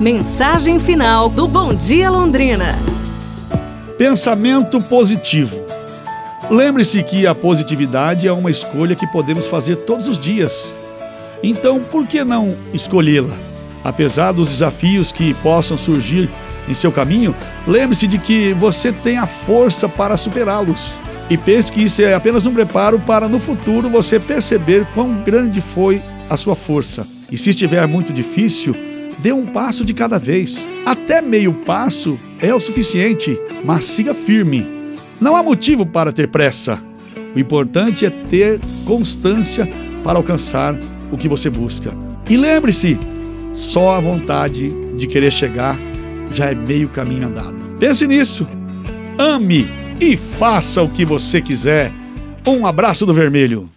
Mensagem final do Bom Dia Londrina. Pensamento positivo. Lembre-se que a positividade é uma escolha que podemos fazer todos os dias. Então, por que não escolhê-la? Apesar dos desafios que possam surgir em seu caminho, lembre-se de que você tem a força para superá-los. E pense que isso é apenas um preparo para no futuro você perceber quão grande foi a sua força. E se estiver muito difícil, dê um passo de cada vez. Até meio passo é o suficiente, mas siga firme. Não há motivo para ter pressa. O importante é ter constância para alcançar o que você busca. E lembre-se, só a vontade de querer chegar já é meio caminho andado. Pense nisso. Ame e faça o que você quiser. Um abraço do vermelho.